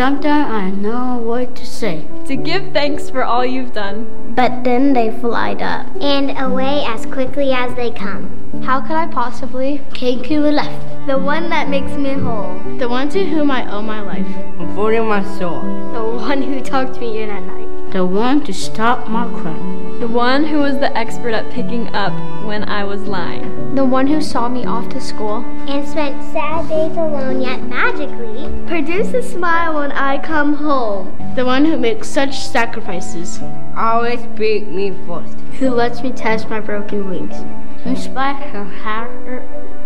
sometimes I know what to say. To give thanks for all you've done. But then they flied up and away as quickly as they come. How could I possibly? Came to the left. The one that makes me whole. The one to whom I owe my life. Unfolding my soul. The one who tucked me in at night. The one to stop my crime. The one who was the expert at picking up when I was lying. The one who saw me off to school. And spent sad days alone, yet magically produce a smile when I come home. The one who makes such sacrifices. Always beat me first. Who lets me test my broken wings. In spite her hard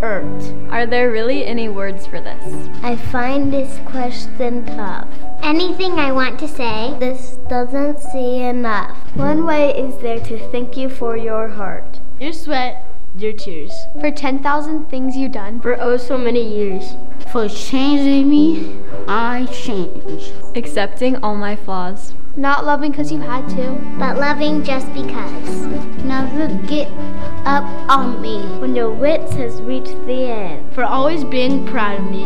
earth. Are there really any words for this? I find this question tough. Anything I want to say, this doesn't see enough. One way is there to thank you for your heart, your sweat, your tears, for 10,000 things you've done, for oh so many years. For changing me, I change. Accepting all my flaws. Not loving because you had to, but loving just because. Never get up on me when your wits has reached the end. For always being proud of me.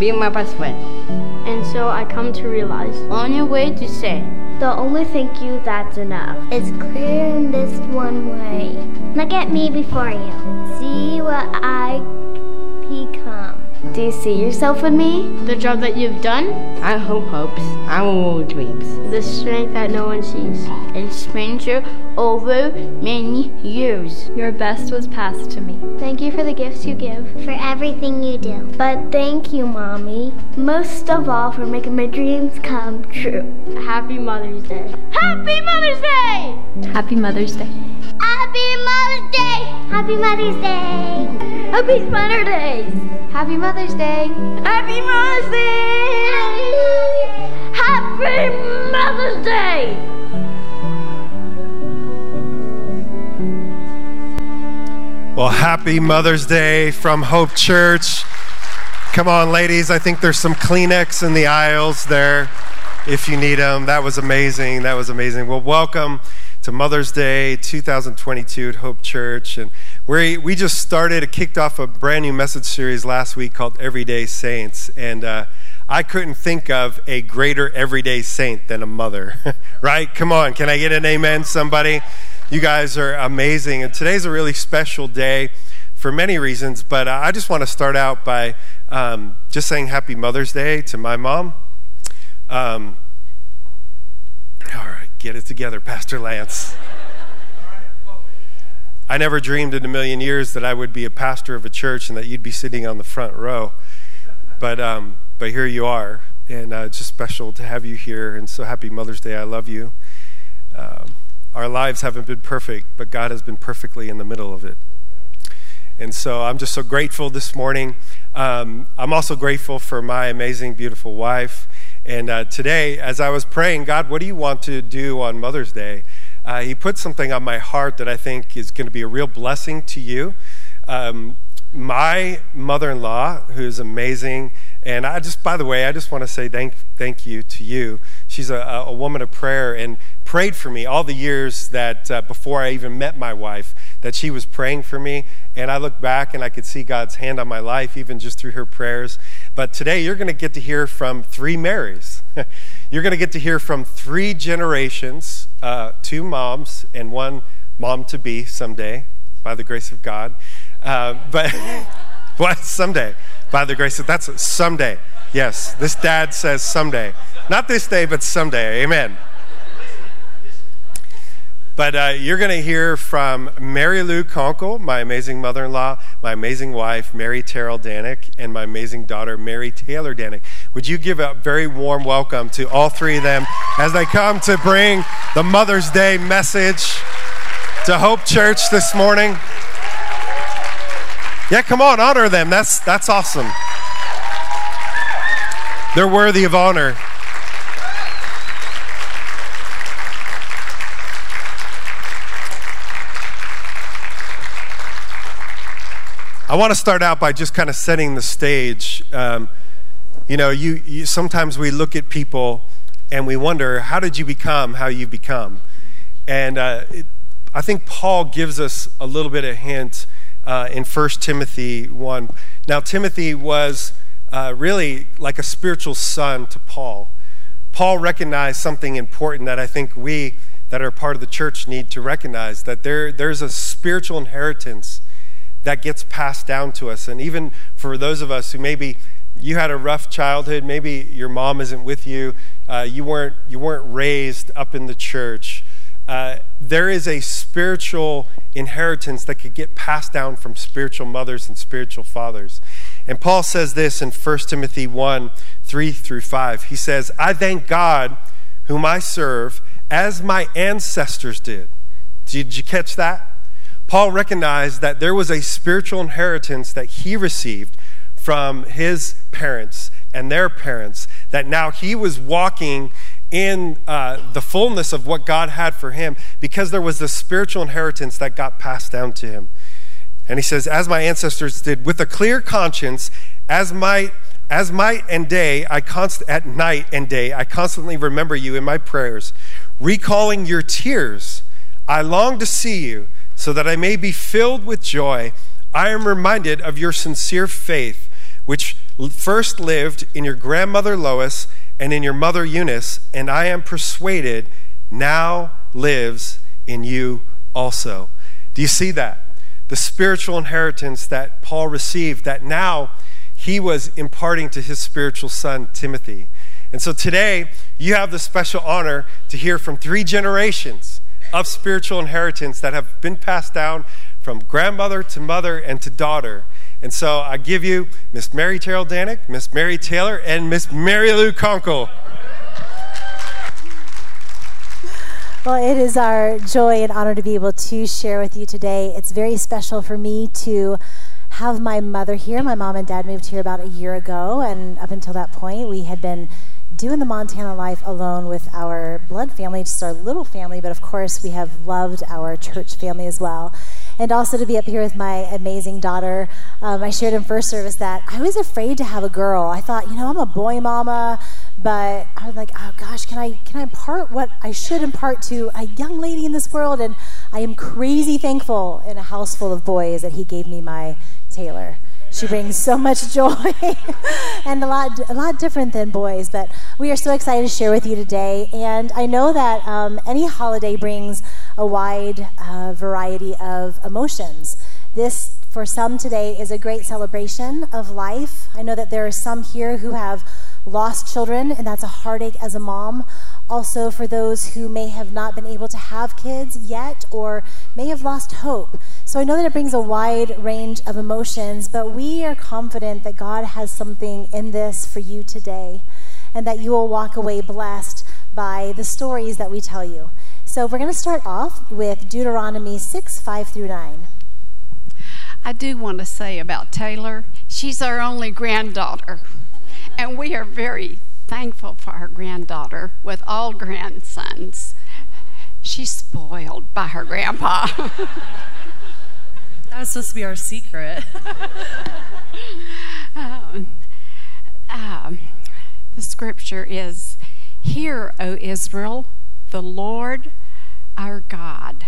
Being my best friend. And so I come to realize. On your way to say. The only thank you that's enough. It's clear in this one way. Look at me before you. See what I become. Do you see yourself in me? The job that you've done? I hope hopes. I will dreams. The strength that no one sees. And stranger over many years. Your best was passed to me. Thank you for the gifts you give. For everything you do. But thank you, Mommy. Most of all for making my dreams come true. Happy Mother's Day. Happy Mother's Day! Happy Mother's Day. Happy Mother's Day! Happy Mother's Day! Happy Mother's Day! Happy Mother's Day! Happy Mother's Day! Happy Mother's Day! Happy Mother's Day! Well, happy Mother's Day from Hope Church. Come on, ladies. I think there's some Kleenex in the aisles there if you need them. That was amazing. That was amazing. Well, welcome to Mother's Day 2022 at Hope Church. And we we just started, kicked off a brand new message series last week called Everyday Saints. And uh, I couldn't think of a greater everyday saint than a mother, right? Come on, can I get an amen, somebody? You guys are amazing. And today's a really special day for many reasons, but I just want to start out by um, just saying Happy Mother's Day to my mom. Um, all right, get it together, Pastor Lance. I never dreamed in a million years that I would be a pastor of a church and that you'd be sitting on the front row. But, um, but here you are, and uh, it's just special to have you here. And so happy Mother's Day. I love you. Um, our lives haven't been perfect, but God has been perfectly in the middle of it. And so I'm just so grateful this morning. Um, I'm also grateful for my amazing, beautiful wife. And uh, today, as I was praying, God, what do you want to do on Mother's Day? Uh, he put something on my heart that I think is going to be a real blessing to you. Um, my mother in law, who's amazing, and I just, by the way, I just want to say thank, thank you to you. She's a, a woman of prayer and prayed for me all the years that uh, before I even met my wife, that she was praying for me. And I look back and I could see God's hand on my life, even just through her prayers. But today you're going to get to hear from three Marys. you're going to get to hear from three generations, uh, two moms and one mom to be someday, by the grace of God. Uh, but what? Someday, by the grace of that's someday. Yes, this dad says someday. Not this day, but someday. Amen. But uh, you're going to hear from Mary Lou Conkle, my amazing mother in law, my amazing wife, Mary Terrell Danick, and my amazing daughter, Mary Taylor Danick. Would you give a very warm welcome to all three of them as they come to bring the Mother's Day message to Hope Church this morning? Yeah, come on, honor them. That's, that's awesome. They're worthy of honor. I want to start out by just kind of setting the stage. Um, you know, you, you, sometimes we look at people and we wonder, how did you become how you become? And uh, it, I think Paul gives us a little bit of hint uh, in 1 Timothy 1. Now, Timothy was uh, really like a spiritual son to Paul. Paul recognized something important that I think we that are part of the church need to recognize that there, there's a spiritual inheritance that gets passed down to us. And even for those of us who maybe you had a rough childhood, maybe your mom isn't with you, uh, you, weren't, you weren't raised up in the church, uh, there is a spiritual inheritance that could get passed down from spiritual mothers and spiritual fathers. And Paul says this in 1 Timothy 1 3 through 5. He says, I thank God whom I serve as my ancestors did. Did you catch that? Paul recognized that there was a spiritual inheritance that he received from his parents and their parents, that now he was walking in uh, the fullness of what God had for him because there was this spiritual inheritance that got passed down to him. And he says, As my ancestors did, with a clear conscience, as my as night and day, I const- at night and day, I constantly remember you in my prayers, recalling your tears. I long to see you so that I may be filled with joy. I am reminded of your sincere faith, which first lived in your grandmother Lois and in your mother Eunice, and I am persuaded now lives in you also. Do you see that? The spiritual inheritance that Paul received, that now he was imparting to his spiritual son, Timothy. And so today, you have the special honor to hear from three generations of spiritual inheritance that have been passed down from grandmother to mother and to daughter. And so I give you Miss Mary Terrell Danick, Miss Mary Taylor, and Miss Mary Lou Conkle. Well, it is our joy and honor to be able to share with you today. It's very special for me to have my mother here. My mom and dad moved here about a year ago, and up until that point, we had been doing the Montana life alone with our blood family, just our little family, but of course, we have loved our church family as well. And also to be up here with my amazing daughter. Um, I shared in first service that I was afraid to have a girl. I thought, you know, I'm a boy mama, but I was like, oh gosh, can I can I impart what I should impart to a young lady in this world? And I am crazy thankful in a house full of boys that he gave me my Taylor. She brings so much joy and a lot, a lot different than boys. But we are so excited to share with you today. And I know that um, any holiday brings a wide uh, variety of emotions. This, for some today, is a great celebration of life. I know that there are some here who have lost children, and that's a heartache as a mom. Also, for those who may have not been able to have kids yet or may have lost hope. So I know that it brings a wide range of emotions, but we are confident that God has something in this for you today and that you will walk away blessed by the stories that we tell you. So we're going to start off with Deuteronomy 6 5 through 9. I do want to say about Taylor, she's our only granddaughter, and we are very thankful for our granddaughter with all grandsons. She's spoiled by her grandpa. That was supposed to be our secret. um, um, the scripture is Hear, O Israel, the Lord our God,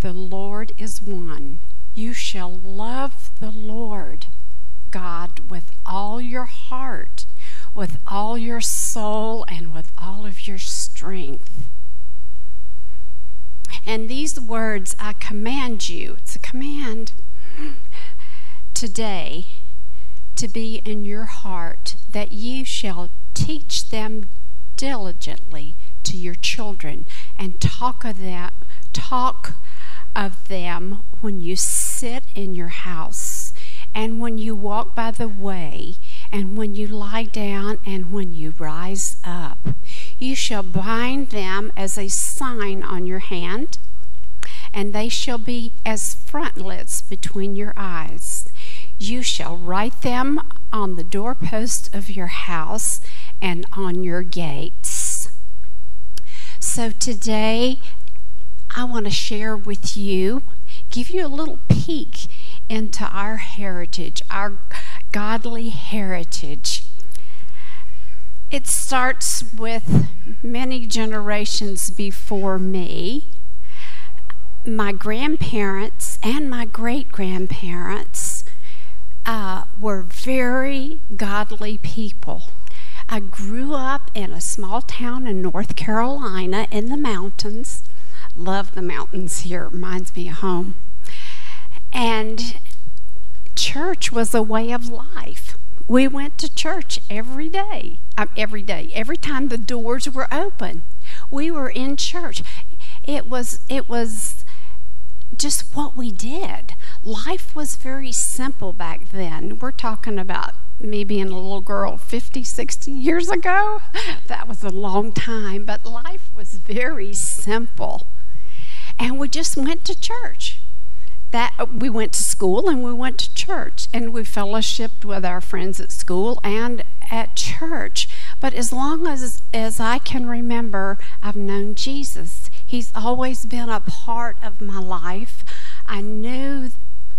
the Lord is one. You shall love the Lord God with all your heart, with all your soul, and with all of your strength. And these words I command you, it's a command today to be in your heart, that you shall teach them diligently to your children and talk of them talk of them when you sit in your house and when you walk by the way and when you lie down and when you rise up you shall bind them as a sign on your hand, and they shall be as frontlets between your eyes. You shall write them on the doorpost of your house and on your gates. So today, I want to share with you, give you a little peek into our heritage, our godly heritage. It starts with many generations before me. My grandparents and my great grandparents uh, were very godly people. I grew up in a small town in North Carolina in the mountains. Love the mountains here, reminds me of home. And church was a way of life. We went to church every day, every day, every time the doors were open. We were in church. It was, it was just what we did. Life was very simple back then. We're talking about me being a little girl 50, 60 years ago. That was a long time, but life was very simple. And we just went to church. That we went to school and we went to church and we fellowshipped with our friends at school and at church. But as long as as I can remember, I've known Jesus. He's always been a part of my life. I knew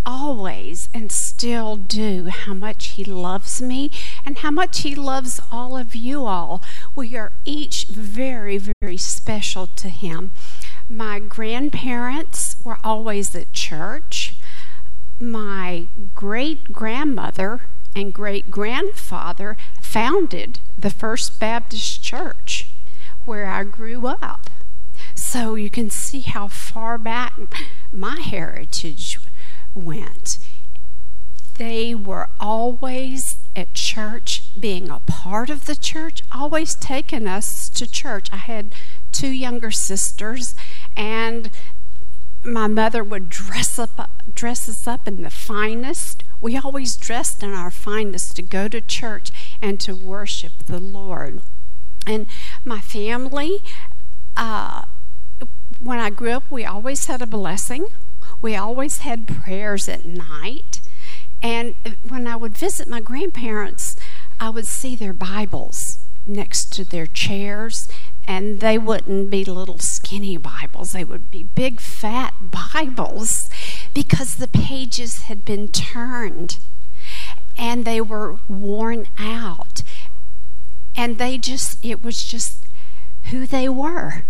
always and still do how much He loves me and how much He loves all of you all. We are each very, very special to Him. My grandparents were always at church. My great grandmother and great grandfather founded the First Baptist Church where I grew up. So you can see how far back my heritage went. They were always at church, being a part of the church, always taking us to church. I had two younger sisters, and my mother would dress up dress us up in the finest. We always dressed in our finest to go to church and to worship the Lord. And my family, uh, when I grew up, we always had a blessing we always had prayers at night. And when I would visit my grandparents, I would see their Bibles next to their chairs, and they wouldn't be little skinny Bibles. They would be big, fat Bibles because the pages had been turned and they were worn out. And they just, it was just who they were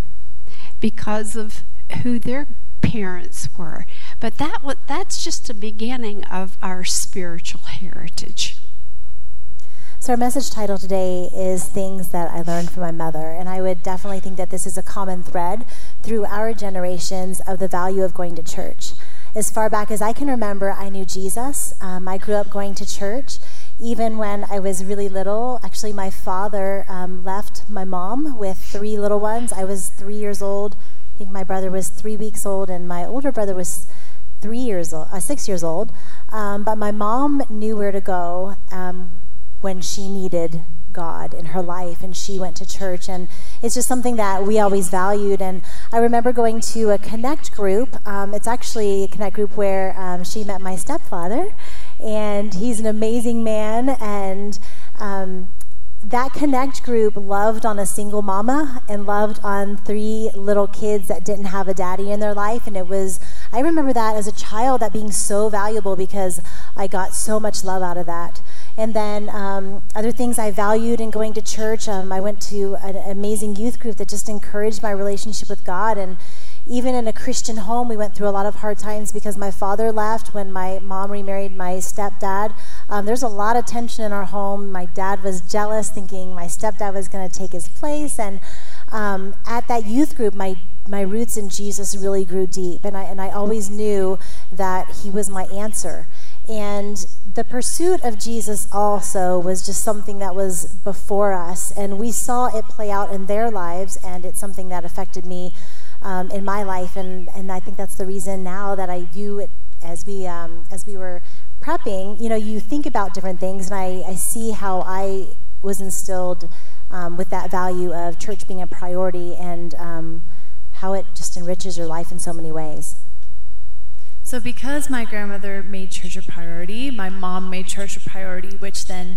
because of who their parents were. But that that's just the beginning of our spiritual heritage. So, our message title today is Things That I Learned from My Mother. And I would definitely think that this is a common thread through our generations of the value of going to church. As far back as I can remember, I knew Jesus. Um, I grew up going to church. Even when I was really little, actually, my father um, left my mom with three little ones. I was three years old I think my brother was three weeks old, and my older brother was three years old, uh, six years old. Um, but my mom knew where to go um, when she needed God in her life, and she went to church. And it's just something that we always valued. And I remember going to a Connect group. Um, it's actually a Connect group where um, she met my stepfather, and he's an amazing man. And um, that connect group loved on a single mama and loved on three little kids that didn't have a daddy in their life and it was i remember that as a child that being so valuable because i got so much love out of that and then um, other things i valued in going to church um, i went to an amazing youth group that just encouraged my relationship with god and even in a Christian home, we went through a lot of hard times because my father left when my mom remarried my stepdad. Um, there's a lot of tension in our home. My dad was jealous, thinking my stepdad was going to take his place. And um, at that youth group, my my roots in Jesus really grew deep, and I and I always knew that He was my answer. And the pursuit of Jesus also was just something that was before us, and we saw it play out in their lives, and it's something that affected me um, in my life, and, and I think that's the reason now that I view it as we um, as we were prepping. You know, you think about different things, and I, I see how I was instilled um, with that value of church being a priority, and um, how it just enriches your life in so many ways. So, because my grandmother made church a priority, my mom made church a priority, which then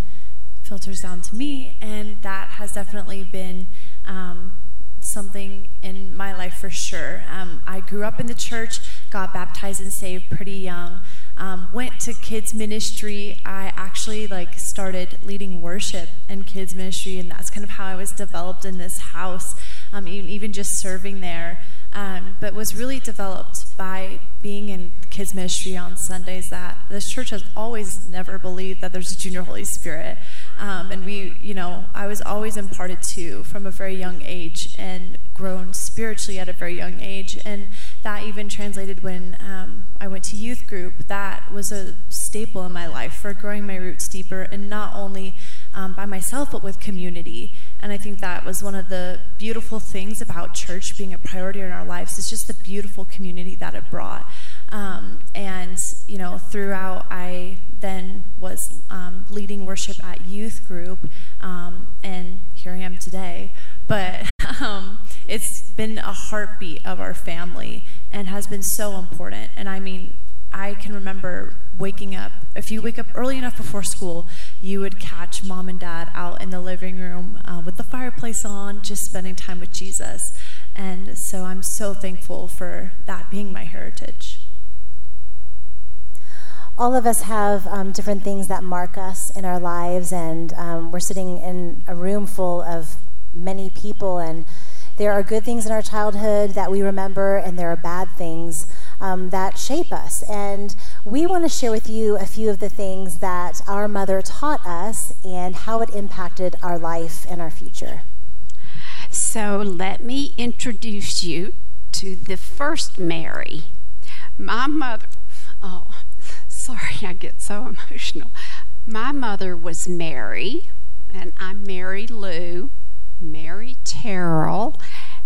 filters down to me, and that has definitely been um, something in my life for sure. Um, I grew up in the church, got baptized and saved pretty young. Um, went to kids ministry. I actually like started leading worship in kids ministry, and that's kind of how I was developed in this house. Um, even, even just serving there, um, but was really developed by being in kids ministry on Sundays. That this church has always never believed that there's a junior Holy Spirit. Um, and we, you know, I was always imparted to from a very young age and grown spiritually at a very young age. And that even translated when um, I went to youth group. That was a staple in my life for growing my roots deeper, and not only um, by myself, but with community. And I think that was one of the beautiful things about church being a priority in our lives is just the beautiful community that it brought. Um, and, you know, throughout, I then was um, leading worship at youth group, um, and here I am today. But um, it's been a heartbeat of our family and has been so important. And I mean, I can remember waking up, if you wake up early enough before school, you would catch mom and dad out in the living room uh, with the fireplace on, just spending time with Jesus. And so I'm so thankful for that being my heritage all of us have um, different things that mark us in our lives, and um, we're sitting in a room full of many people, and there are good things in our childhood that we remember, and there are bad things um, that shape us. And we want to share with you a few of the things that our mother taught us and how it impacted our life and our future. So, let me introduce you to the first Mary. My mother, oh, sorry, I get so emotional. My mother was Mary, and I'm Mary Lou, Mary Terrell,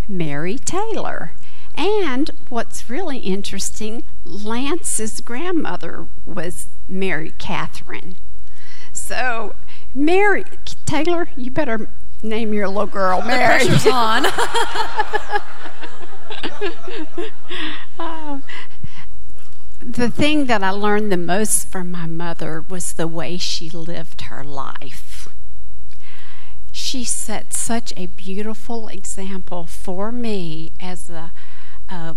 Mary Taylor. And what's really interesting, Lance's grandmother was Mary Catherine. So, Mary Taylor, you better name your little girl Mary. The pressure's on. um, the thing that I learned the most from my mother was the way she lived her life. She set such a beautiful example for me as a, a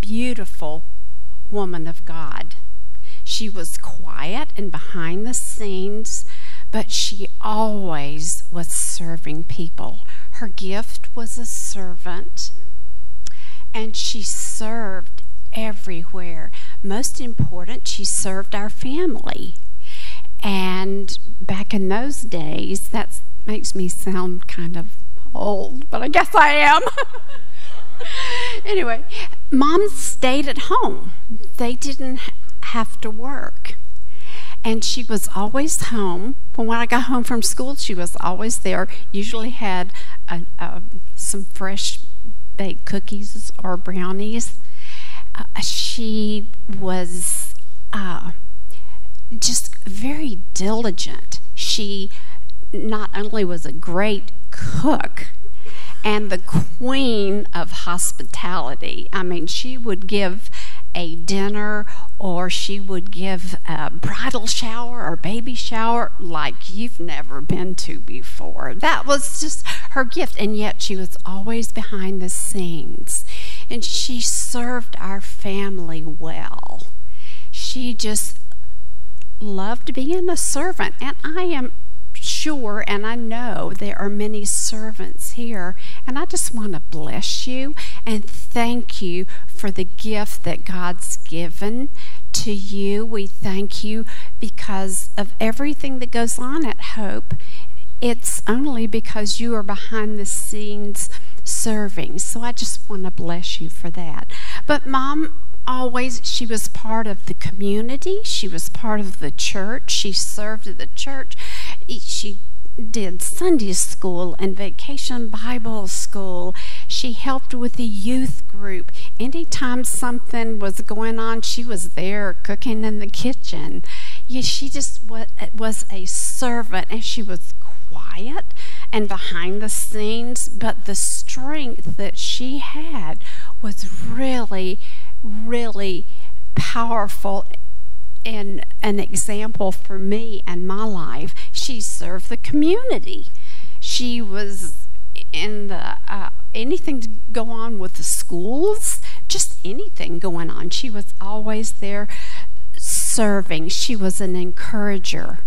beautiful woman of God. She was quiet and behind the scenes, but she always was serving people. Her gift was a servant, and she served everywhere. Most important, she served our family. And back in those days, that makes me sound kind of old, but I guess I am. anyway, moms stayed at home. They didn't have to work. And she was always home. When I got home from school, she was always there. Usually had a, a, some fresh baked cookies or brownies uh, she was uh, just very diligent. She not only was a great cook and the queen of hospitality. I mean, she would give a dinner or she would give a bridal shower or baby shower like you've never been to before. That was just her gift, and yet she was always behind the scenes and she served our family well. She just loved being a servant, and I am sure and I know there are many servants here, and I just want to bless you and thank you for the gift that God's given to you. We thank you because of everything that goes on at Hope. It's only because you are behind the scenes serving. So I just want to bless you for that. But mom always she was part of the community. She was part of the church. She served at the church. She did sunday school and vacation bible school. She helped with the youth group. Anytime something was going on she was there cooking in the kitchen. Yeah, she just was, was a servant and she was quiet and behind the scenes, but the strength that she had was really, really powerful and an example for me and my life. She served the community. She was in the uh, anything to go on with the schools, just anything going on. She was always there serving. She was an encourager.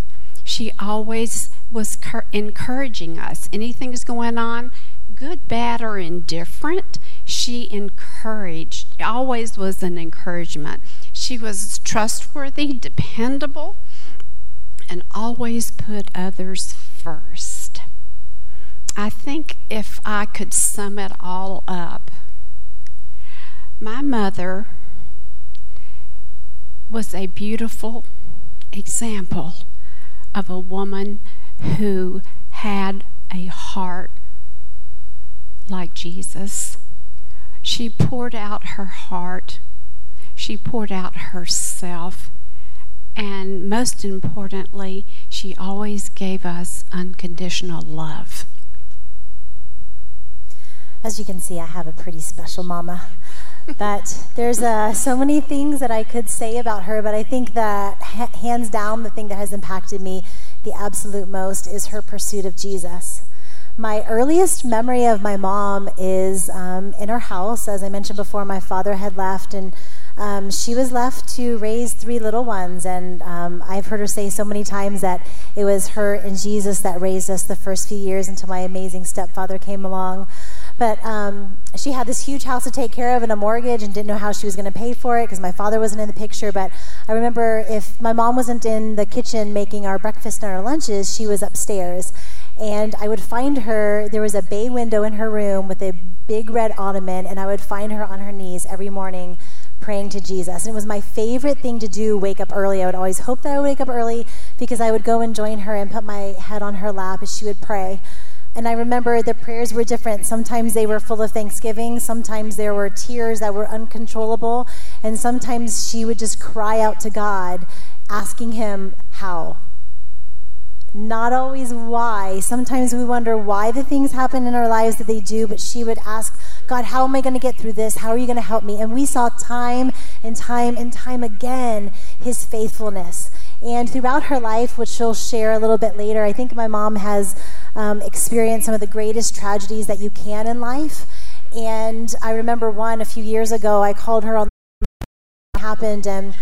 She always was cur- encouraging us. Anything's going on, good, bad, or indifferent, she encouraged, always was an encouragement. She was trustworthy, dependable, and always put others first. I think if I could sum it all up, my mother was a beautiful example of a woman who had a heart like Jesus. She poured out her heart, she poured out herself, and most importantly, she always gave us unconditional love. As you can see, I have a pretty special mama. but there's uh, so many things that I could say about her, but I think that ha- hands down, the thing that has impacted me the absolute most is her pursuit of Jesus. My earliest memory of my mom is um, in her house. As I mentioned before, my father had left, and um, she was left to raise three little ones. And um, I've heard her say so many times that it was her and Jesus that raised us the first few years until my amazing stepfather came along. But um, she had this huge house to take care of and a mortgage and didn't know how she was going to pay for it because my father wasn't in the picture. But I remember if my mom wasn't in the kitchen making our breakfast and our lunches, she was upstairs. And I would find her, there was a bay window in her room with a big red ottoman, and I would find her on her knees every morning praying to Jesus. And it was my favorite thing to do, wake up early. I would always hope that I would wake up early because I would go and join her and put my head on her lap as she would pray. And I remember the prayers were different. Sometimes they were full of thanksgiving, sometimes there were tears that were uncontrollable, and sometimes she would just cry out to God, asking Him how. Not always why. Sometimes we wonder why the things happen in our lives that they do, but she would ask, God, how am I going to get through this? How are you going to help me? And we saw time and time and time again His faithfulness. And throughout her life, which she'll share a little bit later, I think my mom has um, experienced some of the greatest tragedies that you can in life. And I remember one a few years ago, I called her on happened and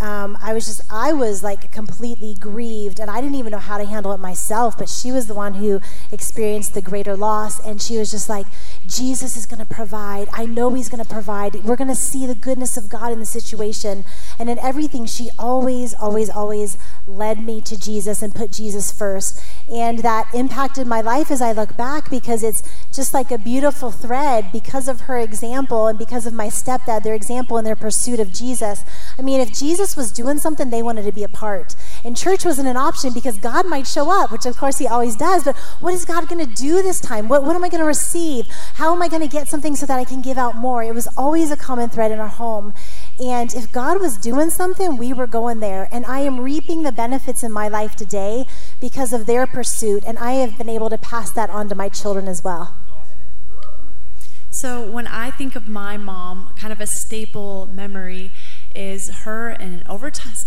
um, I was just, I was like completely grieved, and I didn't even know how to handle it myself. But she was the one who experienced the greater loss, and she was just like, Jesus is going to provide. I know He's going to provide. We're going to see the goodness of God in the situation. And in everything, she always, always, always led me to Jesus and put Jesus first. And that impacted my life as I look back because it's just like a beautiful thread because of her example and because of my stepdad, their example and their pursuit of Jesus. I mean, if Jesus was doing something, they wanted to be a part. And church wasn't an option because God might show up, which of course He always does. But what is God going to do this time? What, what am I going to receive? How am I going to get something so that I can give out more? It was always a common thread in our home. And if God was doing something, we were going there. And I am reaping the benefits in my life today because of their pursuit. And I have been able to pass that on to my children as well. So when I think of my mom, kind of a staple memory is her in an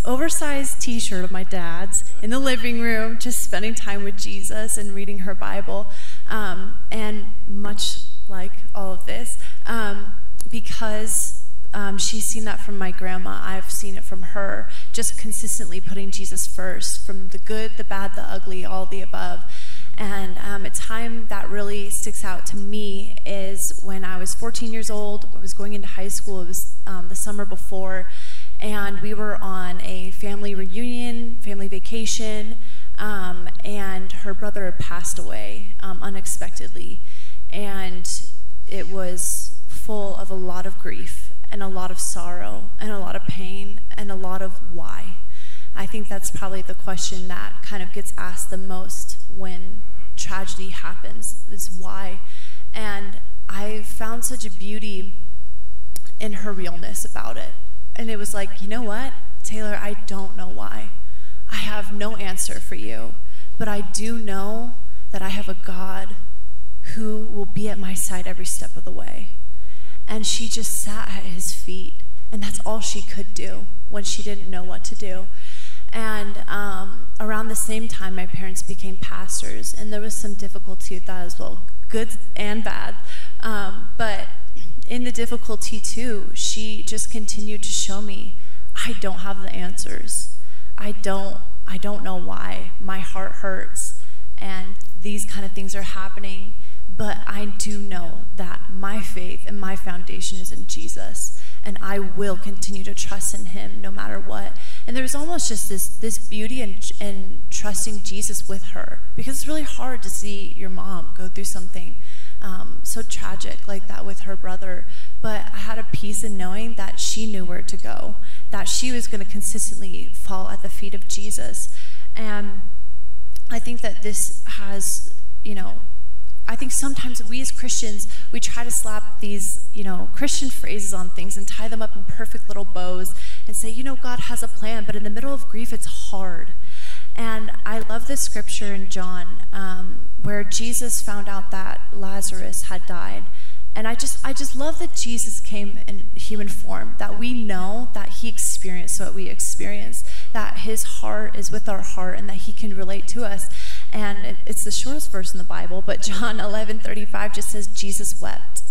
oversized t shirt of my dad's in the living room, just spending time with Jesus and reading her Bible. Um, and much like all of this, um, because um, she's seen that from my grandma, I've seen it from her, just consistently putting Jesus first, from the good, the bad, the ugly, all the above. And um, a time that really sticks out to me is when I was 14 years old. I was going into high school. It was um, the summer before. And we were on a family reunion, family vacation. Um, and her brother had passed away um, unexpectedly. And it was full of a lot of grief and a lot of sorrow and a lot of pain and a lot of why. I think that's probably the question that kind of gets asked the most when tragedy happens is why. And I found such a beauty in her realness about it. And it was like, you know what, Taylor, I don't know why. I have no answer for you. But I do know that I have a God who will be at my side every step of the way. And she just sat at his feet. And that's all she could do when she didn't know what to do. And um, around the same time, my parents became pastors, and there was some difficulty with that as well, good and bad. Um, but in the difficulty too, she just continued to show me, I don't have the answers. I don't. I don't know why. My heart hurts, and these kind of things are happening. But I do know that my faith and my foundation is in Jesus, and I will continue to trust in Him no matter what. And there was almost just this this beauty and and trusting Jesus with her because it's really hard to see your mom go through something um, so tragic like that with her brother. But I had a peace in knowing that she knew where to go, that she was going to consistently fall at the feet of Jesus. And I think that this has, you know, I think sometimes we as Christians, we try to slap these, you know, Christian phrases on things and tie them up in perfect little bows and say, you know, God has a plan, but in the middle of grief, it's hard. And I love this scripture in John um, where Jesus found out that Lazarus had died. And I just, I just love that Jesus came in human form, that we know that he experienced what we experience, that his heart is with our heart, and that he can relate to us. And it, it's the shortest verse in the Bible, but John 11 35 just says, Jesus wept.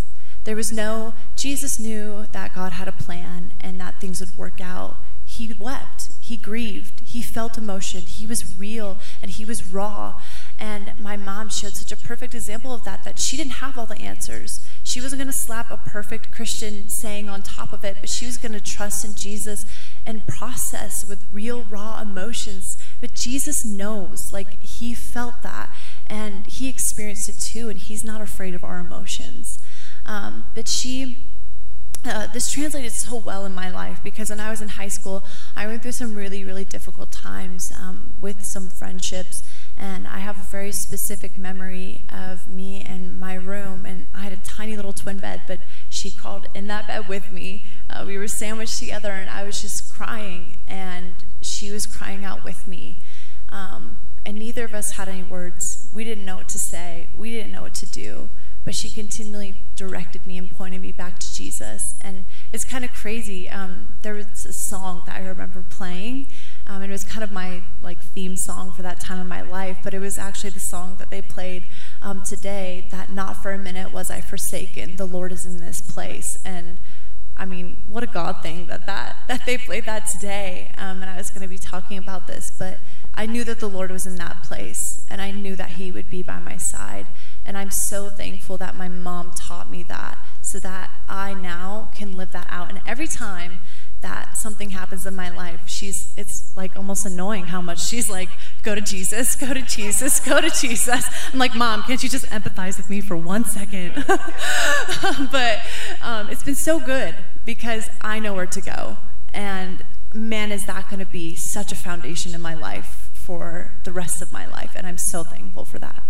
There was no, Jesus knew that God had a plan and that things would work out. He wept, he grieved, he felt emotion, he was real, and he was raw. And my mom showed such a perfect example of that, that she didn't have all the answers. She wasn't going to slap a perfect Christian saying on top of it, but she was going to trust in Jesus and process with real, raw emotions. But Jesus knows, like, he felt that, and he experienced it too, and he's not afraid of our emotions. Um, but she uh, this translated so well in my life because when I was in high school, I went through some really, really difficult times um, with some friendships. And I have a very specific memory of me and my room. And I had a tiny little twin bed, but she crawled in that bed with me. Uh, we were sandwiched together, and I was just crying. And she was crying out with me. Um, and neither of us had any words. We didn't know what to say, we didn't know what to do but she continually directed me and pointed me back to Jesus. And it's kind of crazy. Um, there was a song that I remember playing, um, and it was kind of my like theme song for that time of my life. But it was actually the song that they played um, today. That not for a minute was I forsaken. The Lord is in this place, and I mean, what a God thing that that that they played that today. Um, and I was going to be talking about this, but I knew that the Lord was in that place, and I knew that He would be by my side. And I'm so thankful that my mom taught me that so that I now can live that out. And every time that something happens in my life, she's it's like almost annoying how much she's like, go to Jesus, go to Jesus, go to Jesus. I'm like, Mom, can't you just empathize with me for one second? but um, it's been so good because I know where to go. And man, is that going to be such a foundation in my life for the rest of my life. And I'm so thankful for that.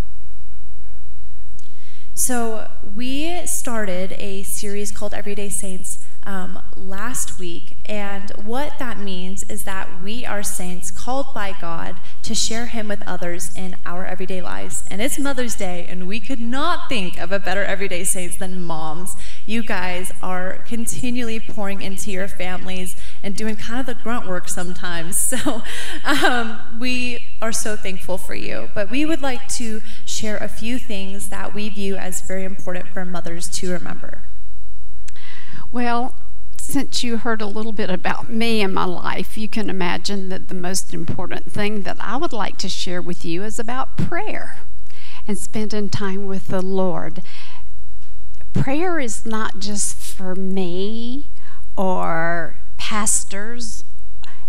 So, we started a series called Everyday Saints um, last week, and what that means is that we are saints called by God to share Him with others in our everyday lives. And it's Mother's Day, and we could not think of a better everyday saints than moms. You guys are continually pouring into your families and doing kind of the grunt work sometimes. So um, we are so thankful for you. But we would like to share a few things that we view as very important for mothers to remember. Well, since you heard a little bit about me and my life, you can imagine that the most important thing that I would like to share with you is about prayer and spending time with the Lord. Prayer is not just for me or pastors,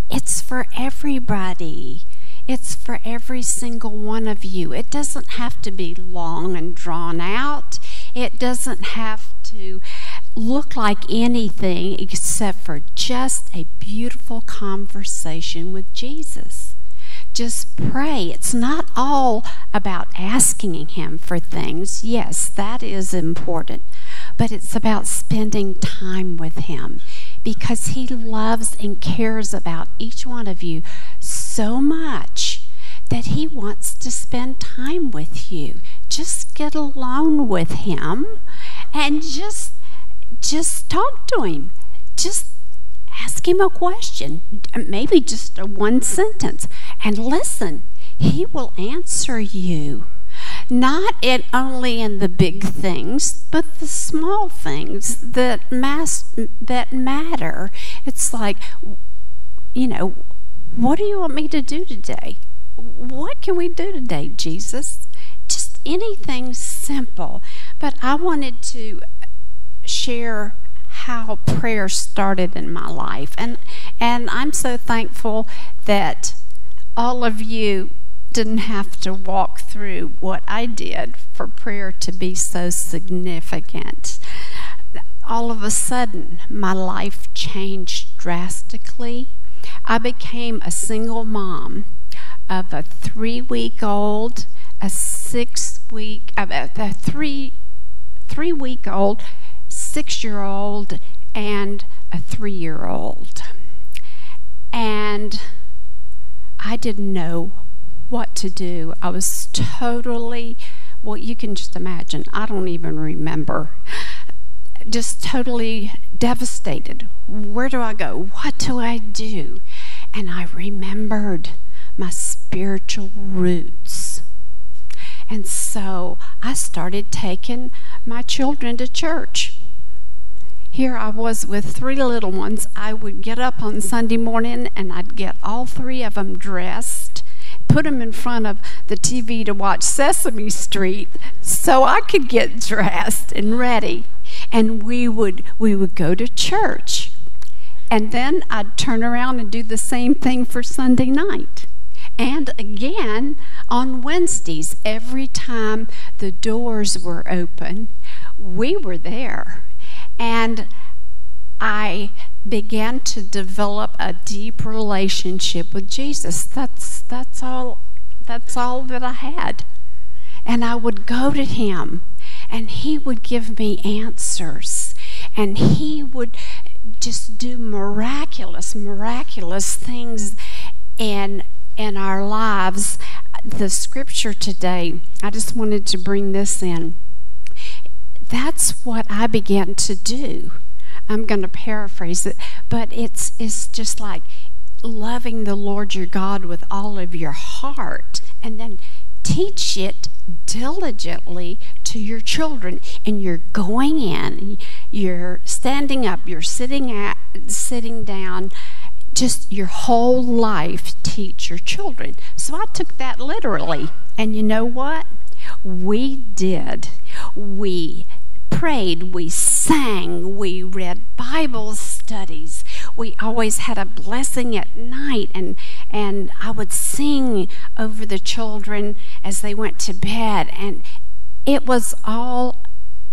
it's for everybody. It's for every single one of you. It doesn't have to be long and drawn out. It doesn't have to look like anything except for just a beautiful conversation with Jesus. Just pray. It's not all about asking Him for things. Yes, that is important. But it's about spending time with Him because He loves and cares about each one of you so much that He wants to spend time with you. Just get alone with Him and just just talk to him. Just ask him a question, maybe just a one sentence, and listen. He will answer you. Not in, only in the big things, but the small things that that matter. It's like, you know, what do you want me to do today? What can we do today, Jesus? Just anything simple. But I wanted to share how prayer started in my life. And And I'm so thankful that all of you didn't have to walk through what I did for prayer to be so significant. All of a sudden, my life changed drastically. I became a single mom of a three week old, a six week, a three, three week old, six year old, and a three year old. And I didn't know what to do. I was totally, well, you can just imagine, I don't even remember. Just totally devastated. Where do I go? What do I do? And I remembered my spiritual roots. And so I started taking my children to church. Here I was with three little ones. I would get up on Sunday morning and I'd get all three of them dressed, put them in front of the TV to watch Sesame Street so I could get dressed and ready. And we would we would go to church. And then I'd turn around and do the same thing for Sunday night. And again on Wednesdays, every time the doors were open, we were there. And I began to develop a deep relationship with Jesus. That's that's all that's all that I had. And I would go to him and he would give me answers and he would just do miraculous miraculous things in in our lives. The scripture today, I just wanted to bring this in. That's what I began to do. I'm going to paraphrase it, but it's it's just like loving the Lord your God with all of your heart and then teach it diligently to your children and you're going in you're standing up you're sitting at sitting down just your whole life teach your children. So I took that literally. And you know what? We did. We prayed, we sang, we read Bible studies. We always had a blessing at night and and I would sing over the children as they went to bed and it was all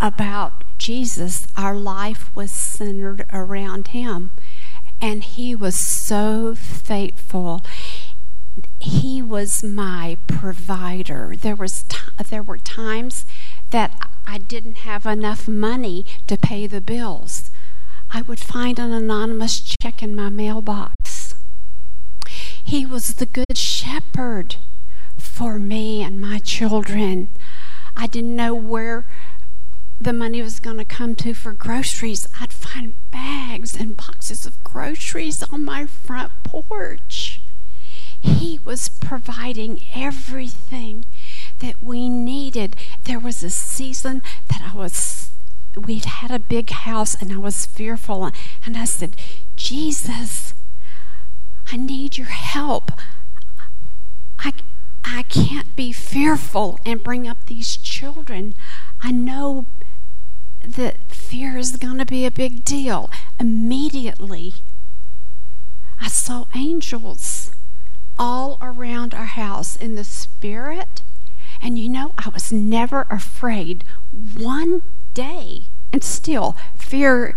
about Jesus. Our life was centered around him and he was so faithful he was my provider there was t- there were times that I didn't have enough money to pay the bills. I would find an anonymous check in my mailbox. He was the good shepherd for me and my children. I didn't know where the money was going to come to for groceries, I'd find bags and boxes of groceries on my front porch. He was providing everything that we needed. There was a season that I was, we'd had a big house and I was fearful. And I said, Jesus, I need your help. I, I can't be fearful and bring up these children. I know that fear is going to be a big deal. Immediately, I saw angels all around our house in the spirit. And you know, I was never afraid one day. And still, fear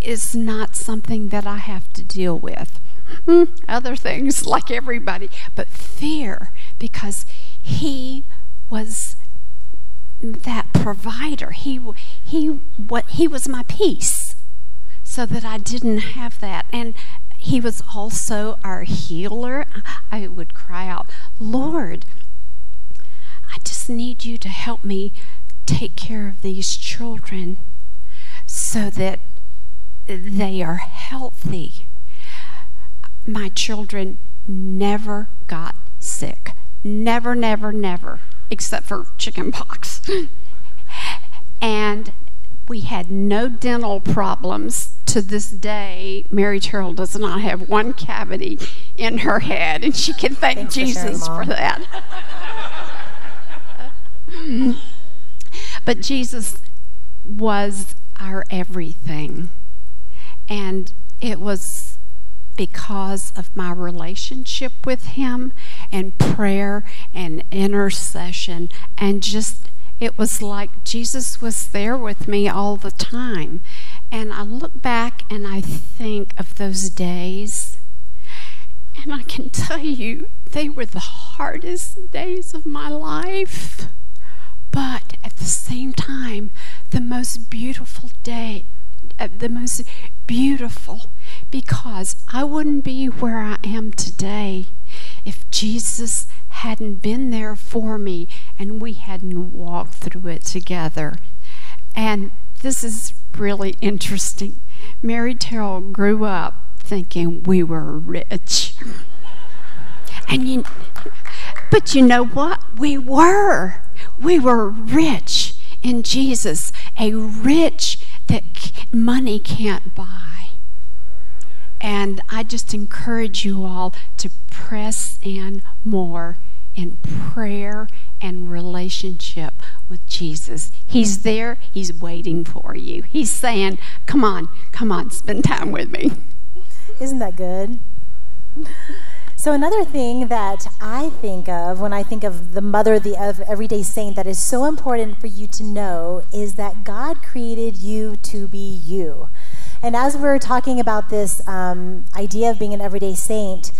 is not something that I have to deal with. Hmm, other things, like everybody, but fear, because he was that provider. He he what he was my peace, so that I didn't have that. And he was also our healer. I would cry out, Lord, just need you to help me take care of these children so that they are healthy. My children never got sick. Never, never, never except for chicken pox. and we had no dental problems to this day. Mary Terrell does not have one cavity in her head, and she can thank Thanks Jesus for, for that. but Jesus was our everything. And it was because of my relationship with Him and prayer and intercession. And just, it was like Jesus was there with me all the time. And I look back and I think of those days. And I can tell you, they were the hardest days of my life. But at the same time, the most beautiful day, uh, the most beautiful, because I wouldn't be where I am today if Jesus hadn't been there for me and we hadn't walked through it together. And this is really interesting. Mary Terrell grew up thinking we were rich. And you, but you know what? We were. We were rich in Jesus, a rich that money can't buy. And I just encourage you all to press in more in prayer and relationship with Jesus. He's there, He's waiting for you. He's saying, Come on, come on, spend time with me. Isn't that good? So, another thing that I think of when I think of the mother of the everyday saint that is so important for you to know is that God created you to be you. And as we're talking about this um, idea of being an everyday saint,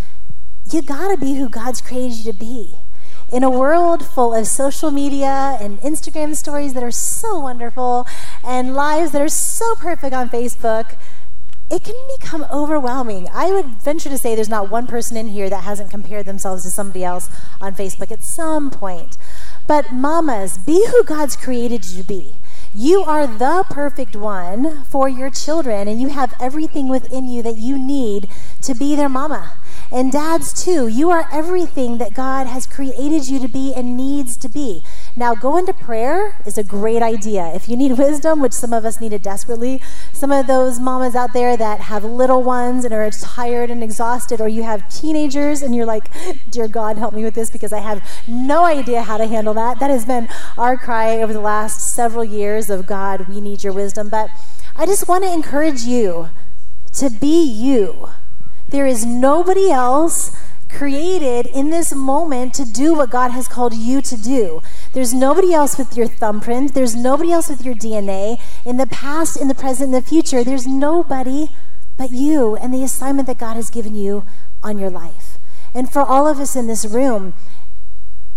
you gotta be who God's created you to be. In a world full of social media and Instagram stories that are so wonderful and lives that are so perfect on Facebook, it can become overwhelming. I would venture to say there's not one person in here that hasn't compared themselves to somebody else on Facebook at some point. But mamas, be who God's created you to be. You are the perfect one for your children, and you have everything within you that you need to be their mama. And dads, too, you are everything that God has created you to be and needs to be. Now, go into prayer is a great idea. If you need wisdom, which some of us need it desperately, some of those mamas out there that have little ones and are tired and exhausted, or you have teenagers and you're like, Dear God, help me with this because I have no idea how to handle that. That has been our cry over the last several years of God, we need your wisdom. But I just want to encourage you to be you there is nobody else created in this moment to do what God has called you to do. There's nobody else with your thumbprint. There's nobody else with your DNA. In the past, in the present, in the future, there's nobody but you and the assignment that God has given you on your life. And for all of us in this room,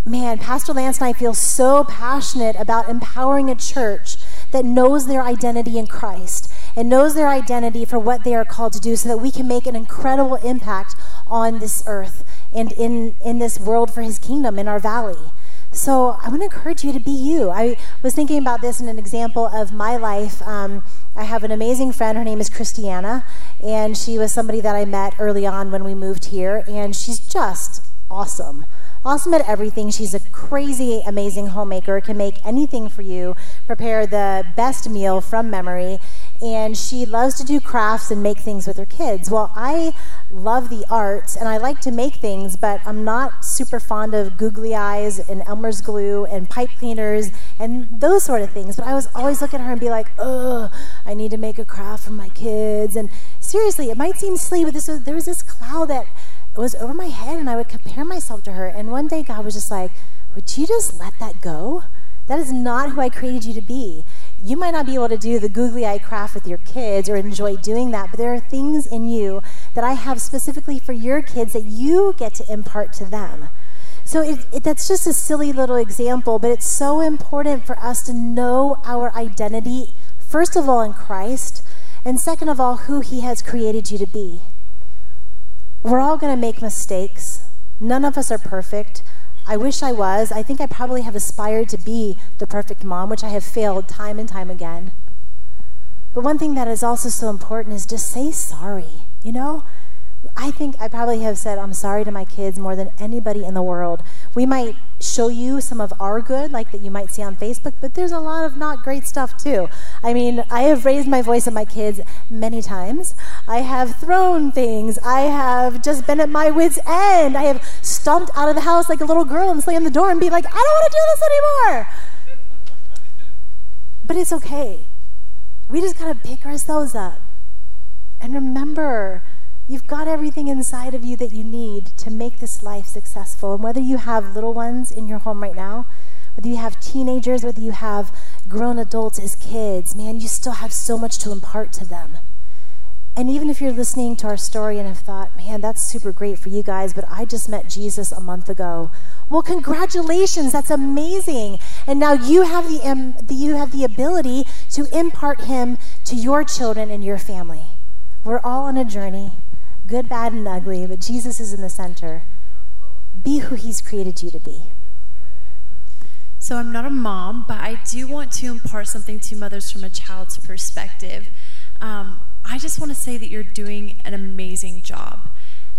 man, Pastor Lance and I feel so passionate about empowering a church that knows their identity in Christ and knows their identity for what they are called to do so that we can make an incredible impact on this earth and in, in this world for his kingdom in our valley. So I want to encourage you to be you. I was thinking about this in an example of my life. Um, I have an amazing friend. Her name is Christiana, and she was somebody that I met early on when we moved here, and she's just awesome awesome at everything. She's a crazy, amazing homemaker, can make anything for you, prepare the best meal from memory, and she loves to do crafts and make things with her kids. Well, I love the arts and I like to make things, but I'm not super fond of googly eyes and Elmer's glue and pipe cleaners and those sort of things. But I was always looking at her and be like, ugh, I need to make a craft for my kids. And seriously, it might seem silly, but this was, there was this cloud that was over my head and I would compare myself to her. And one day God was just like, would you just let that go? That is not who I created you to be you might not be able to do the googly eye craft with your kids or enjoy doing that, but there are things in you that I have specifically for your kids that you get to impart to them. So it, it, that's just a silly little example, but it's so important for us to know our identity, first of all, in Christ, and second of all, who He has created you to be. We're all going to make mistakes. None of us are perfect. I wish I was. I think I probably have aspired to be the perfect mom, which I have failed time and time again. But one thing that is also so important is just say sorry. You know, I think I probably have said I'm sorry to my kids more than anybody in the world. We might show you some of our good, like that you might see on Facebook, but there's a lot of not great stuff too. I mean, I have raised my voice at my kids many times. I have thrown things. I have just been at my wits' end. I have stomped out of the house like a little girl and slammed the door and be like, I don't want to do this anymore. But it's okay. We just got to pick ourselves up and remember You've got everything inside of you that you need to make this life successful. And whether you have little ones in your home right now, whether you have teenagers, whether you have grown adults as kids, man, you still have so much to impart to them. And even if you're listening to our story and have thought, man, that's super great for you guys, but I just met Jesus a month ago. Well, congratulations, that's amazing. And now you have the, um, you have the ability to impart him to your children and your family. We're all on a journey, good, bad, and ugly, but Jesus is in the center. Be who he's created you to be. So I'm not a mom, but I do want to impart something to mothers from a child's perspective. Um, I just want to say that you're doing an amazing job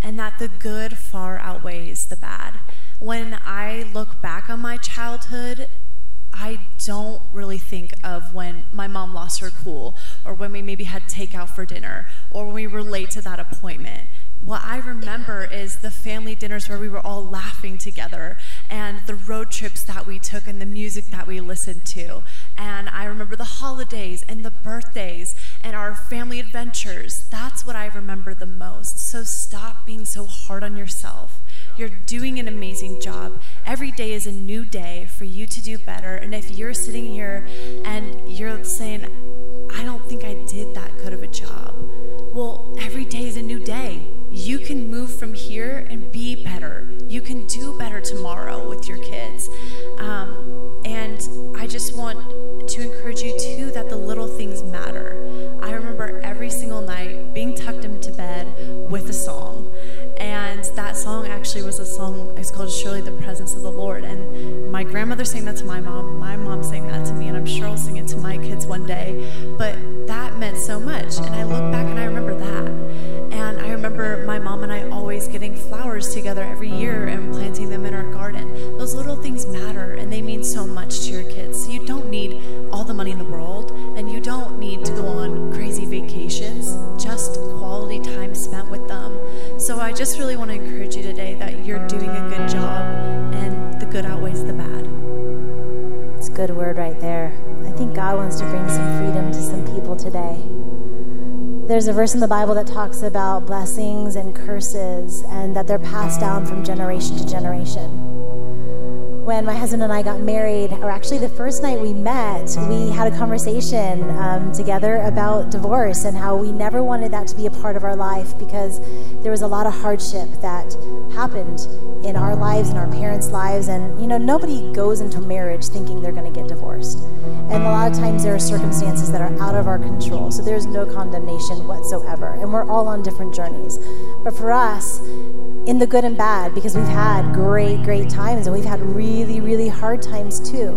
and that the good far outweighs the bad. When I look back on my childhood, I don't really think of when my mom lost her cool or when we maybe had takeout for dinner or when we were late to that appointment. What I remember is the family dinners where we were all laughing together and the road trips that we took and the music that we listened to. And I remember the holidays and the birthdays and our family adventures. That's what I remember the most. So stop being so hard on yourself. You're doing an amazing job. Every day is a new day for you to do better. And if you're sitting here and you're saying, I don't think I did that good of a job, well, every day is a new day. You can move from here and be better. You can do better tomorrow with your kids. It's called Surely the Presence of the Lord. And my grandmother saying that to my mom. My mom saying that to me, and I'm sure I'll sing it to my kids one day. But that meant so much. And I look back and I remember that. And I remember my mom and I always getting flowers together every year and planting them in our garden. Those little things matter and they mean so much to your kids. You don't need all the money in the world and you don't need to go on crazy vacations, just quality time spent with them. So I just really want to encourage you today that you're doing a good job and the good outweighs the bad. It's a good word right there. I think God wants to bring some freedom to some people today. There's a verse in the Bible that talks about blessings and curses and that they're passed down from generation to generation. When my husband and I got married, or actually the first night we met, we had a conversation um, together about divorce and how we never wanted that to be a part of our life because there was a lot of hardship that happened in our lives and our parents' lives. And, you know, nobody goes into marriage thinking they're going to get divorced. And a lot of times there are circumstances that are out of our control. So there's no condemnation whatsoever. And we're all on different journeys. But for us, in the good and bad, because we've had great, great times and we've had really, really hard times too.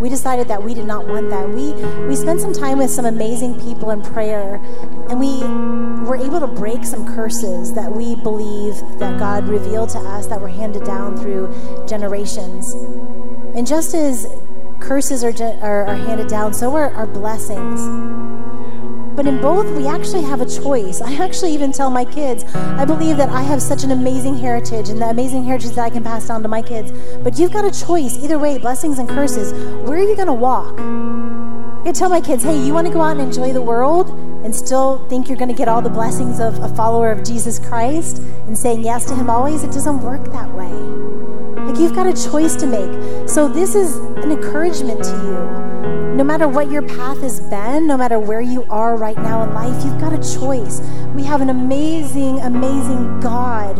We decided that we did not want that. We we spent some time with some amazing people in prayer, and we were able to break some curses that we believe that God revealed to us that were handed down through generations. And just as curses are, are, are handed down, so are our blessings. But in both, we actually have a choice. I actually even tell my kids, I believe that I have such an amazing heritage and the amazing heritage that I can pass down to my kids. But you've got a choice, either way, blessings and curses. Where are you going to walk? I tell my kids, hey, you want to go out and enjoy the world and still think you're going to get all the blessings of a follower of Jesus Christ and saying yes to Him always? It doesn't work that way. Like you've got a choice to make. So this is an encouragement to you no matter what your path has been, no matter where you are right now in life, you've got a choice. We have an amazing, amazing God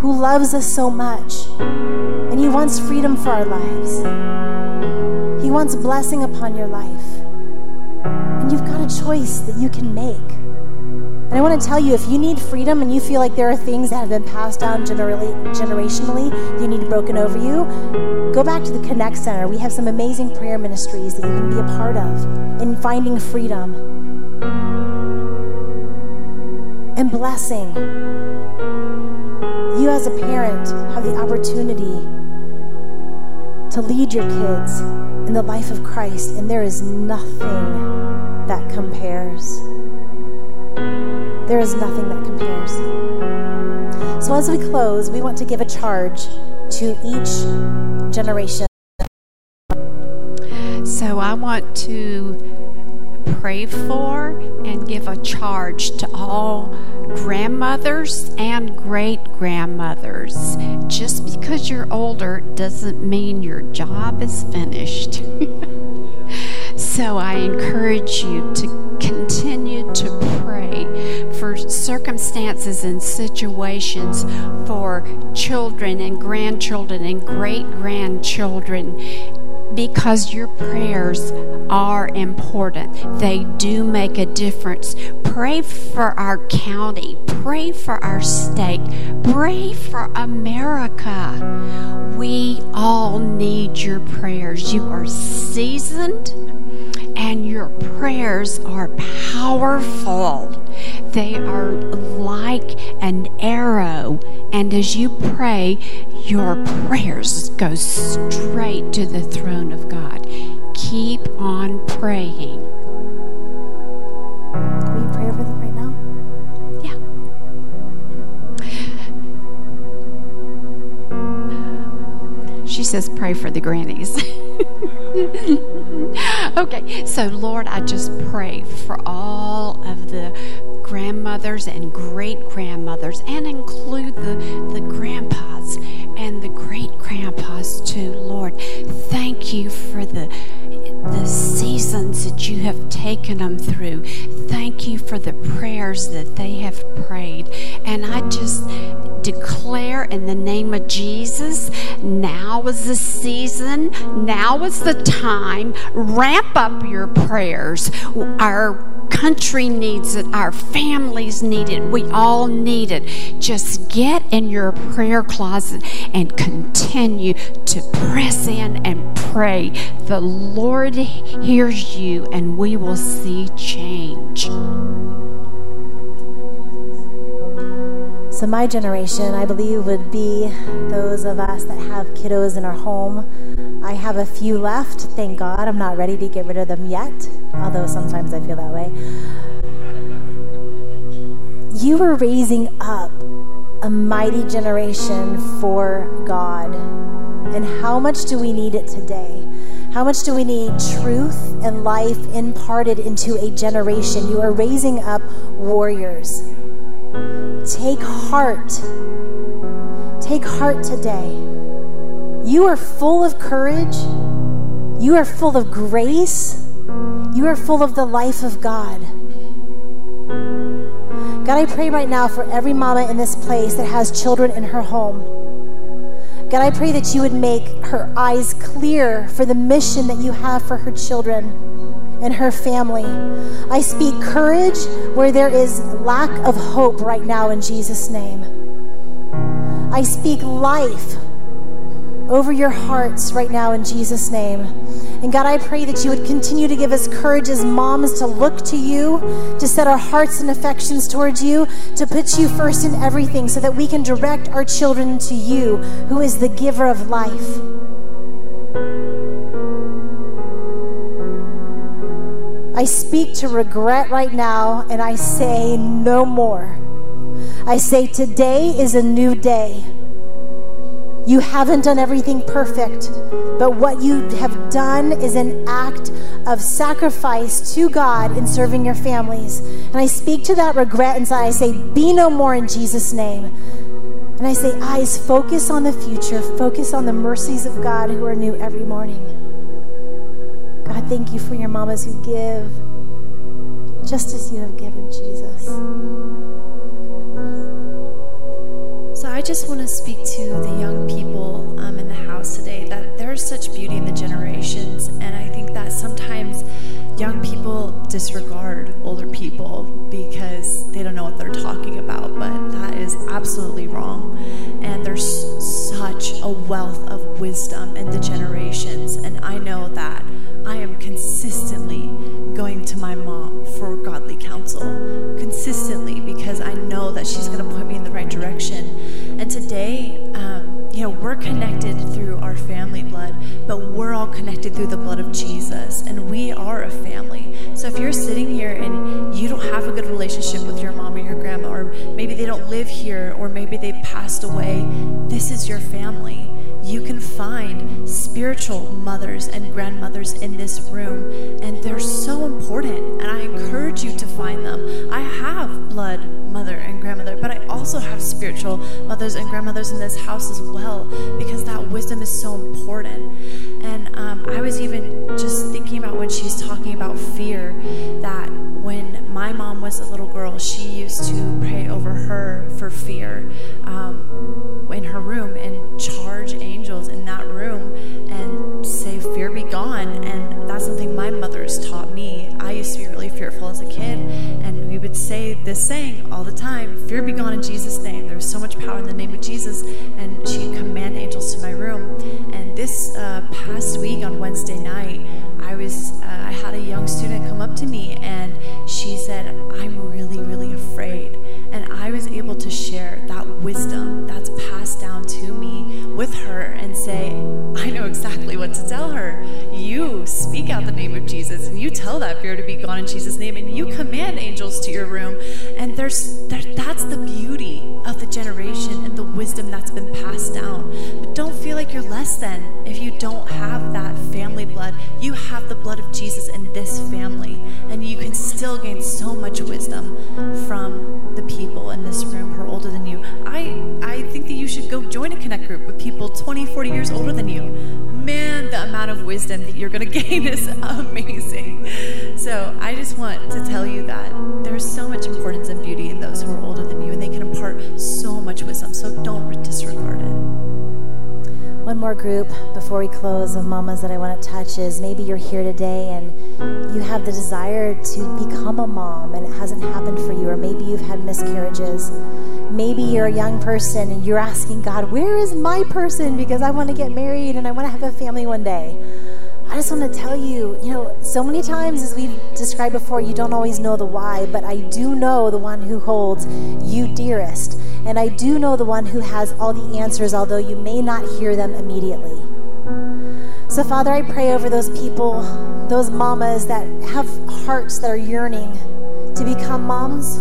who loves us so much. And He wants freedom for our lives. He wants blessing upon your life. And you've got a choice that you can make. And I want to tell you if you need freedom and you feel like there are things that have been passed down generally, generationally, you need broken over you, go back to the Connect Center. We have some amazing prayer ministries that you can be a part of in finding freedom and blessing. You, as a parent, have the opportunity to lead your kids in the life of Christ, and there is nothing that compares. There is nothing that compares. So, as we close, we want to give a charge to each generation. So, I want to pray for and give a charge to all grandmothers and great grandmothers. Just because you're older doesn't mean your job is finished. so I encourage you to continue to circumstances and situations for children and grandchildren and great grandchildren because your prayers are important. They do make a difference. Pray for our county, pray for our state, pray for America. We all need your prayers. You are seasoned and your prayers are powerful. They are like an arrow, and as you pray, your prayers go straight to the throne of God. Keep on praying. Will you pray over them right now? Yeah. She says, pray for the grannies. okay, so Lord, I just pray for all of the grandmothers and great grandmothers and include the, the grandpas and the great grandpas too, Lord. Thank you for the seasons that you have taken them through. Thank you for the prayers that they have prayed. And I just declare in the name of Jesus, now is the season, now is the time. Ramp up your prayers. Our country needs it, our families need it, we all need it. Just get in your prayer closet and continue to press in and pray. Pray, the Lord hears you, and we will see change. So, my generation, I believe, would be those of us that have kiddos in our home. I have a few left, thank God. I'm not ready to get rid of them yet, although sometimes I feel that way. You are raising up a mighty generation for God. And how much do we need it today? How much do we need truth and life imparted into a generation? You are raising up warriors. Take heart. Take heart today. You are full of courage. You are full of grace. You are full of the life of God. God, I pray right now for every mama in this place that has children in her home. God, I pray that you would make her eyes clear for the mission that you have for her children and her family. I speak courage where there is lack of hope right now in Jesus' name. I speak life over your hearts right now in Jesus' name. And God, I pray that you would continue to give us courage as moms to look to you, to set our hearts and affections towards you, to put you first in everything so that we can direct our children to you, who is the giver of life. I speak to regret right now and I say no more. I say today is a new day. You haven't done everything perfect, but what you have done is an act of sacrifice to God in serving your families. And I speak to that regret inside. I say, Be no more in Jesus' name. And I say, Eyes, focus on the future, focus on the mercies of God who are new every morning. God, thank you for your mamas who give just as you have given Jesus. Just want to speak to the young people um, in the house today that there's such beauty in the generations, and I think that sometimes young people disregard older people because they don't know what they're talking about, but that is absolutely wrong. And there's such a wealth of wisdom in the generations, and I know that I am consistently going to my mom for godly counsel, consistently know that she's going to put me in the right direction. And today, um, you know, we're connected through our family blood, but we're all connected through the blood of Jesus, and we are a family. So if you're sitting here and you don't have a good relationship with your mom or your grandma, or maybe they don't live here, or maybe they passed away, this is your family you can find spiritual mothers and grandmothers in this room, and they're so important. And I encourage you to find them. I have blood mother and grandmother, but I also have spiritual mothers and grandmothers in this house as well because that wisdom is so important. And um, I was even just thinking about when she's talking about fear that when my mom was a little girl, she used to pray over her for fear um, say this saying all the time Fear be gone in Jesus' name. There's so much power in the name of Jesus. And she'd command angels to my room. And this uh, past week on Wednesday night, I was uh, I had a young student come up to me and she said, "I'm really really afraid." And I was able to share that wisdom that's passed down to me with her and say, "I know exactly what to tell her. You speak out the name of Jesus and you tell that fear to be gone in Jesus name and you command angels to your room." And there's there, that's the beauty of the generation and the wisdom that's been passed down. But don't feel like you're less than if you don't have that family blood. You have the blood of Jesus in this family, and you can still gain so much wisdom from people in this room who are older than you. I, I think that you should go join a connect group with people 20, 40 years older than you. Man, the amount of wisdom that you're going to gain is amazing. So I just want to tell you that there's so much importance and beauty in those who are older than you, and they can impart so much wisdom. So don't disregard more group before we close of mamas that I want to touch is maybe you're here today and you have the desire to become a mom and it hasn't happened for you, or maybe you've had miscarriages. Maybe you're a young person and you're asking God, Where is my person? Because I want to get married and I want to have a family one day. I just want to tell you, you know, so many times as we've described before, you don't always know the why, but I do know the one who holds you dearest. And I do know the one who has all the answers, although you may not hear them immediately. So, Father, I pray over those people, those mamas that have hearts that are yearning to become moms.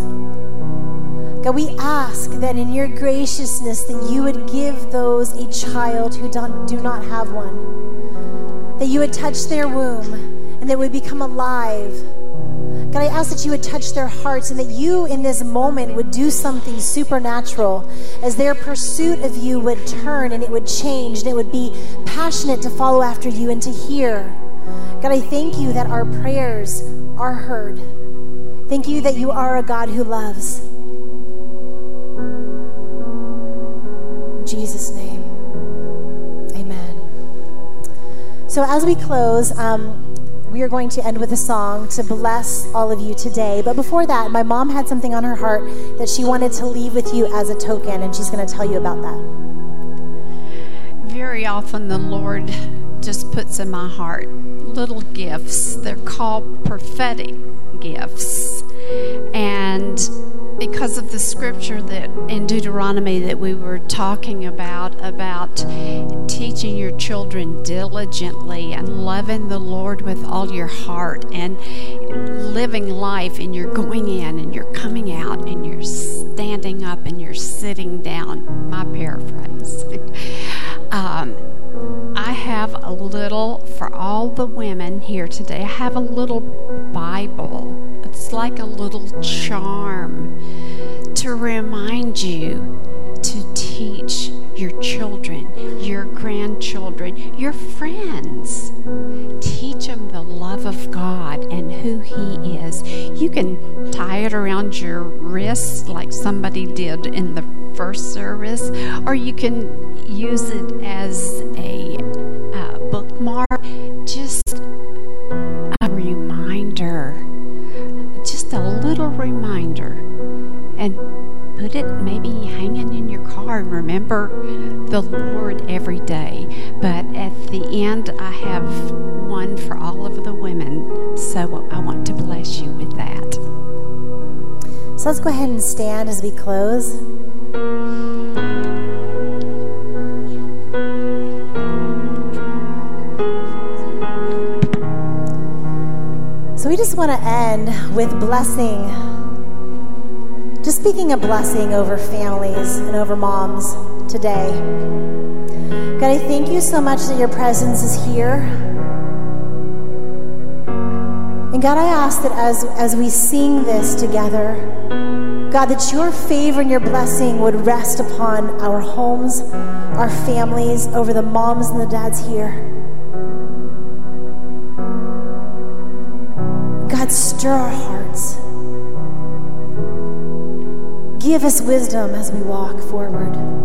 God, we ask that in your graciousness that you would give those a child who do not have one, that you would touch their womb and they would become alive God, I ask that you would touch their hearts and that you in this moment would do something supernatural as their pursuit of you would turn and it would change and it would be passionate to follow after you and to hear. God, I thank you that our prayers are heard. Thank you that you are a God who loves. In Jesus' So as we close, um, we are going to end with a song to bless all of you today. But before that, my mom had something on her heart that she wanted to leave with you as a token, and she's going to tell you about that. Very often, the Lord just puts in my heart little gifts. They're called prophetic gifts. And because of the scripture that in Deuteronomy that we were talking about about teaching your children diligently and loving the Lord with all your heart and living life and you're going in and you're coming out and you're standing up and you're sitting down. My paraphrase. Um, I have a little for all the women here today. I have a little Bible like a little charm to remind you to teach your children, your grandchildren, your friends. Teach them the love of God and who He is. You can tie it around your wrist like somebody did in the first service, or you can use it as a put it maybe hanging in your car and remember the Lord every day. But at the end, I have one for all of the women, so I want to bless you with that. So let's go ahead and stand as we close. So we just want to end with blessing. Just speaking a blessing over families and over moms today. God, I thank you so much that your presence is here. And God, I ask that as, as we sing this together, God, that your favor and your blessing would rest upon our homes, our families, over the moms and the dads here. God, stir our hearts. Give us wisdom as we walk forward.